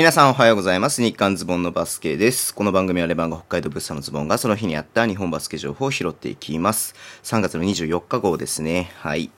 皆さんおはようございます。日刊ズボンのバスケです。この番組はレバンガ北海道物産のズボンがその日にあった日本バスケ情報を拾っていきます。3月の24日号ですね。はい。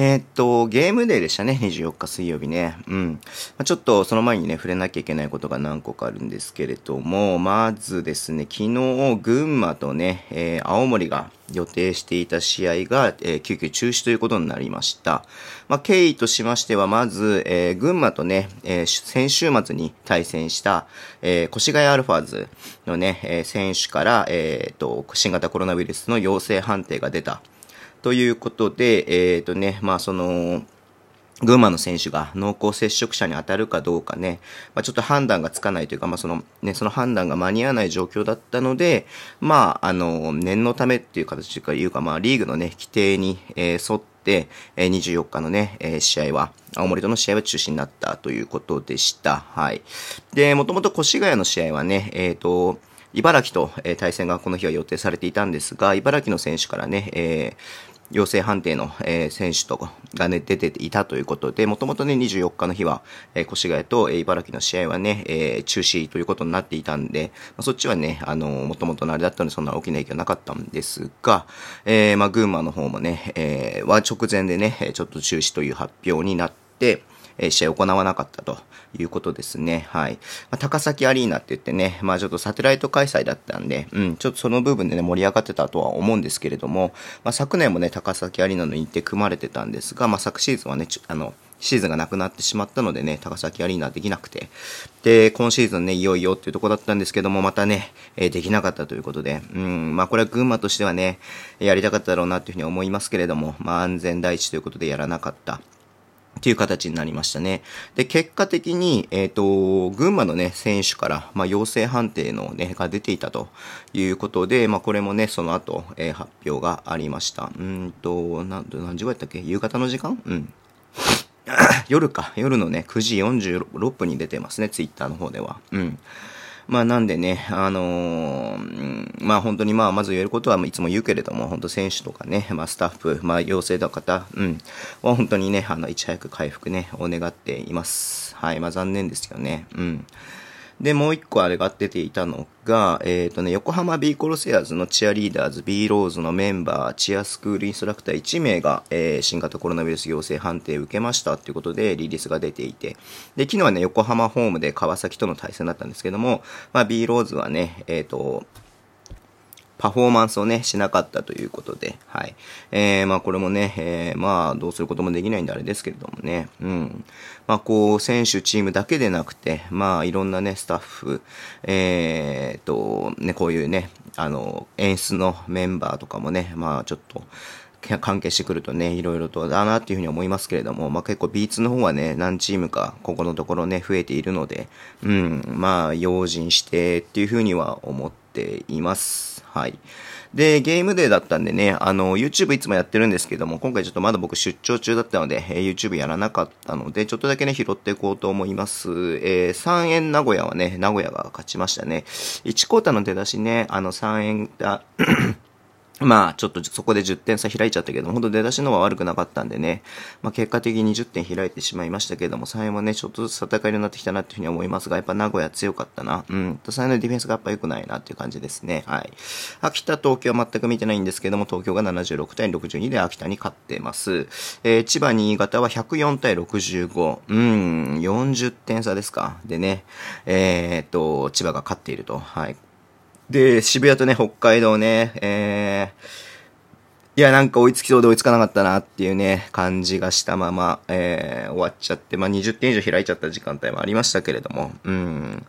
えーっと、ゲームデーでしたね。24日水曜日ね。うん。まあ、ちょっとその前にね、触れなきゃいけないことが何個かあるんですけれども、まずですね、昨日、群馬とね、えー青森が予定していた試合が、えー急遽中止ということになりました。まあ、経緯としましては、まず、えー群馬とね、えー先週末に対戦した、えー越谷アルファーズのね、えー選手から、えーと、新型コロナウイルスの陽性判定が出た。ということで、えっ、とね、まあその、群馬の選手が濃厚接触者に当たるかどうかね、まあ、ちょっと判断がつかないというか、まあ、その、ね、その判断が間に合わない状況だったので、まあ、あの、念のためっていう形というか、まあ、リーグのね、規定に、えー沿って、えー24日のね、えー試合は、青森との試合は中止になったということでした。はい。で、もともと越谷の試合はね、えっ、と、茨城と、え対戦がこの日は予定されていたんですが、茨城の選手からね、え陽性判定の、え選手とがね、出ていたということで、もともとね、24日の日は、え越谷と、え茨城の試合はね、え中止ということになっていたんで、ま、そっちはね、あのもともとのあれだったので、そんな大きな影響なかったんですが、えまあ、群馬の方もね、えは直前でね、ちょっと中止という発表になって、え試合行わなかったということですね。はい。まあ、高崎アリーナって言ってね、まあちょっとサテライト開催だったんで、うん、ちょっとその部分でね、盛り上がってたとは思うんですけれども、まあ昨年もね、高崎アリーナの日程組まれてたんですが、まあ昨シーズンはね、あの、シーズンがなくなってしまったのでね、高崎アリーナできなくて。で、今シーズンね、いよいよっていうとこだったんですけども、またね、えーできなかったということで、うん、まあこれは群馬としてはね、やりたかっただろうなっていうふうに思いますけれども、まあ安全第一ということでやらなかった。っていう形になりましたね。で、結果的に、えっ、と、群馬のね、選手から、まあ、陽性判定のね、が出ていたということで、まあ、これもね、その後、えー発表がありました。うんと、何時ぐらいだったっけ？夕方の時間？うん。夜か。夜のね、9時46分に出てますね、ツイッターの方では。うん。まあなんでね、あのーまあ本当にまあまず言えることはいつも言うけれども、本当選手とかね、まあスタッフ、まあ陽性の方、うん、は本当にね、あの、いち早く回復ね、を願っています。はい、まあ残念ですよね。うん。で、もう一個あれが出ていたのが、えっ、とね、横浜 B コロセアーズのチアリーダーズ B ローズのメンバー、チアスクールインストラクター1名が、えー新型コロナウイルス陽性判定を受けましたということでリリースが出ていて、で、昨日はね、横浜ホームで川崎との対戦だったんですけども、まあ B ローズはね、えっ、と、パフォーマンスをね、しなかったということで、はい。えー、まあこれもね、えー、まあどうすることもできないんであれですけれどもね、うん。まあこう、選手、チームだけでなくて、まあいろんなね、スタッフ、えー、と、ね、こういうね、あの、演出のメンバーとかもね、まあちょっと、関係してくるとね、いろいろとだなっていうふうに思いますけれども、まあ結構 B2 の方はね、何チームかここのところね、増えているので、うん、まあ用心してっていうふうには思ってています。はい。で、ゲームデーだったんでね、あの、YouTube いつもやってるんですけども、今回ちょっとまだ僕出張中だったので、えー YouTube やらなかったので、ちょっとだけね、拾っていこうと思います。えー、3円名古屋はね、名古屋が勝ちましたね。1コーターの出だしね、あの、3円だ、まあ、ちょっとそこで10点差開いちゃったけども、本当出だしのは悪くなかったんでね、まあ結果的に10点開いてしまいましたけども、3円もね、ちょっとずつ戦いになってきたなっていうふうに思いますが、やっぱ名古屋強かったな。うん。3円のディフェンスがやっぱ良くないなっていう感じですね。はい。秋田、東京は全く見てないんですけども、東京が76対62で秋田に勝ってます。えー、千葉、新潟は104対65。うん、40点差ですか。でね、えー、っと、千葉が勝っていると。はい。で、渋谷とね、北海道ね、えー、いや、なんか追いつきそうで追いつかなかったなっていうね、感じがしたまま、えー、終わっちゃって、まあ、20点以上開いちゃった時間帯もありましたけれども、うん。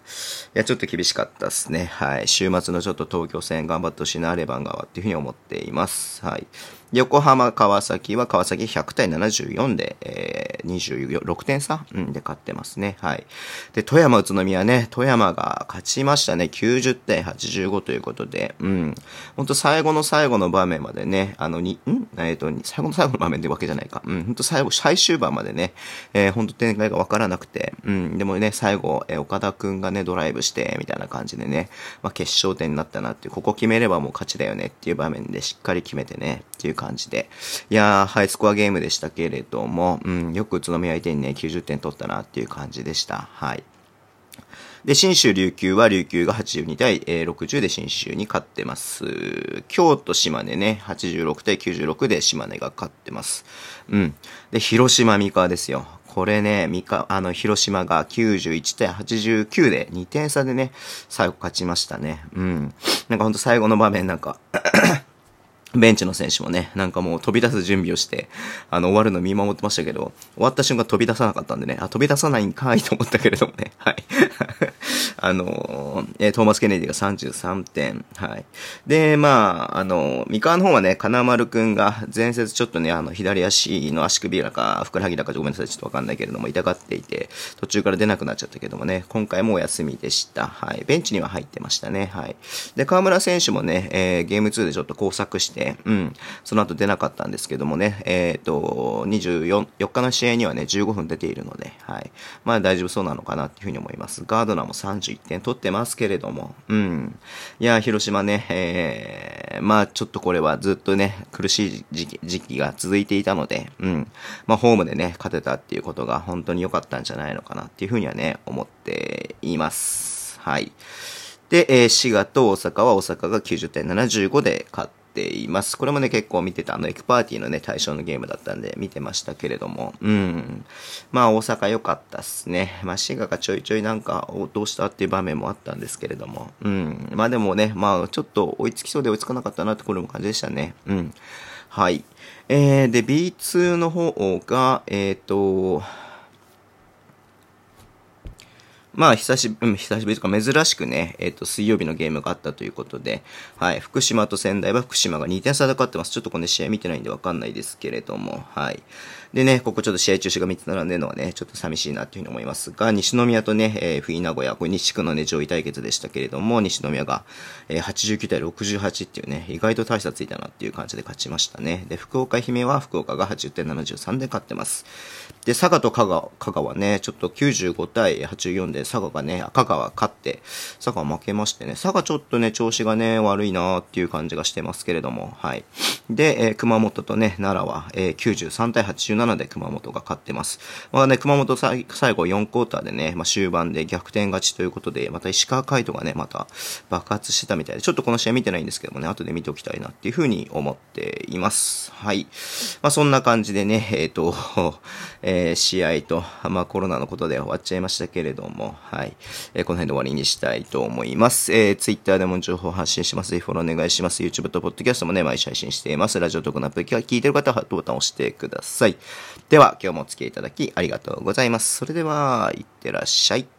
いや、ちょっと厳しかったですね。はい。週末のちょっと東京戦頑張ってほしいな、レバン側っていうふうに思っています。はい。横浜、川崎は川崎100対74で、えー、26点差、うん、で勝ってますね。はい。で、富山、宇都宮ね、富山が勝ちましたね。90対85ということで、うん。ほんと最後の最後の場面までね、あの、に、ん？えっ、と、最後の最後の場面ってわけじゃないか。うん、ほんと最後、最終盤までね、えー、ほんと展開がわからなくて、うん、でもね、最後、えー、岡田くんがね、ドライブして、みたいな感じでね、まあ、決勝点になったなって、ここ決めればもう勝ちだよねっていう場面でしっかり決めてね、っていう感じで。いやー、ハイスコアゲームでしたけれども、うん、よく宇都宮相手にね、90点取ったなっていう感じでした。はい。で、新州琉球は琉球が82対60で新州に勝ってます。京都島根ね、86対96で島根が勝ってます。うん。で、広島三河ですよ。これね、三河、あの、広島が91対89で2点差でね、最後勝ちましたね。うん。なんかほんと最後の場面なんかベンチの選手もね、なんかもう飛び出す準備をして、あの、終わるの見守ってましたけど、終わった瞬間飛び出さなかったんでね、あ、飛び出さないんかいと思ったけれどもね、はい。あの、えトーマス・ケネディが33点。はい。で、まあ、あの、三河の方はね、金丸くんが前節ちょっとね、あの、左足の足首だか、ふくらはぎだかごめんなさい、ちょっとわかんないけれども、痛がっていて、途中から出なくなっちゃったけどもね、今回もお休みでした。はい。ベンチには入ってましたね。はい。で、河村選手もね、えー、ゲーム2でちょっと工作して、うん、その後出なかったんですけどもね、えっ、ー、と、24、4日の試合にはね、15分出ているので、はい。まあ大丈夫そうなのかなっていうふうに思います。ガードナーも1点取ってますけれども、うん。いや、広島ね、えー、まあちょっとこれはずっとね、苦しい時期時期が続いていたので、うん。まあホームでね、勝てたっていうことが本当に良かったんじゃないのかなっていうふうにはね、思っています。はい。で、えー、滋賀と大阪は大阪が90点75で勝ってています。これもね、結構見てた、あの、エクパーティーのね、対象のゲームだったんで見てましたけれども、うん。まあ、大阪良かったっすね。まあ、滋賀がちょいちょいなんか、どうしたっていう場面もあったんですけれども、うん。まあでもね、まあ、ちょっと追いつきそうで追いつかなかったなってこれも感じでしたね。うん。はい。えー、で、B2 の方が、えっ、ー、と、まあ、久しぶり、久しぶりとか珍しくね、えっ、ー、と、水曜日のゲームがあったということで、はい、福島と仙台は福島が2点差で勝ってます。ちょっとこの試合見てないんでわかんないですけれども、はい。でね、ここちょっと試合中止が3つ並んでるのはね、ちょっと寂しいなというふうに思いますが、西宮とね、えー、冬名古屋、これ西区のね、上位対決でしたけれども、西宮が、えー、89対68っていうね、意外と大差ついたなっていう感じで勝ちましたね。で、福岡姫は福岡が80点73で勝ってます。で、佐賀と香川、香川ね、ちょっと95対84で佐賀がね、香川勝って、佐賀負けましてね、佐賀ちょっとね、調子がね、悪いなーっていう感じがしてますけれども、はい。で、えー、熊本とね、奈良は、えー、93対87で熊本が勝ってます。まあね、熊本最後4クォーターでね、まあ終盤で逆転勝ちということで、また石川海人がね、また爆発してたみたいで、ちょっとこの試合見てないんですけどもね、後で見ておきたいなっていうふうに思っています。はい。まあそんな感じでね、えっ、ー、と、えー、試合と、まあコロナのことで終わっちゃいましたけれども、はい。えー、この辺で終わりにしたいと思います。えー、Twitter でも情報発信します。ぜひフォローお願いします。YouTube と Podcast もね、毎週配信しています。ラジオトークのアプリ聞いてる方はハートボタンを押してください。では、今日もお付き合いいただきありがとうございます。それでは、いってらっしゃい。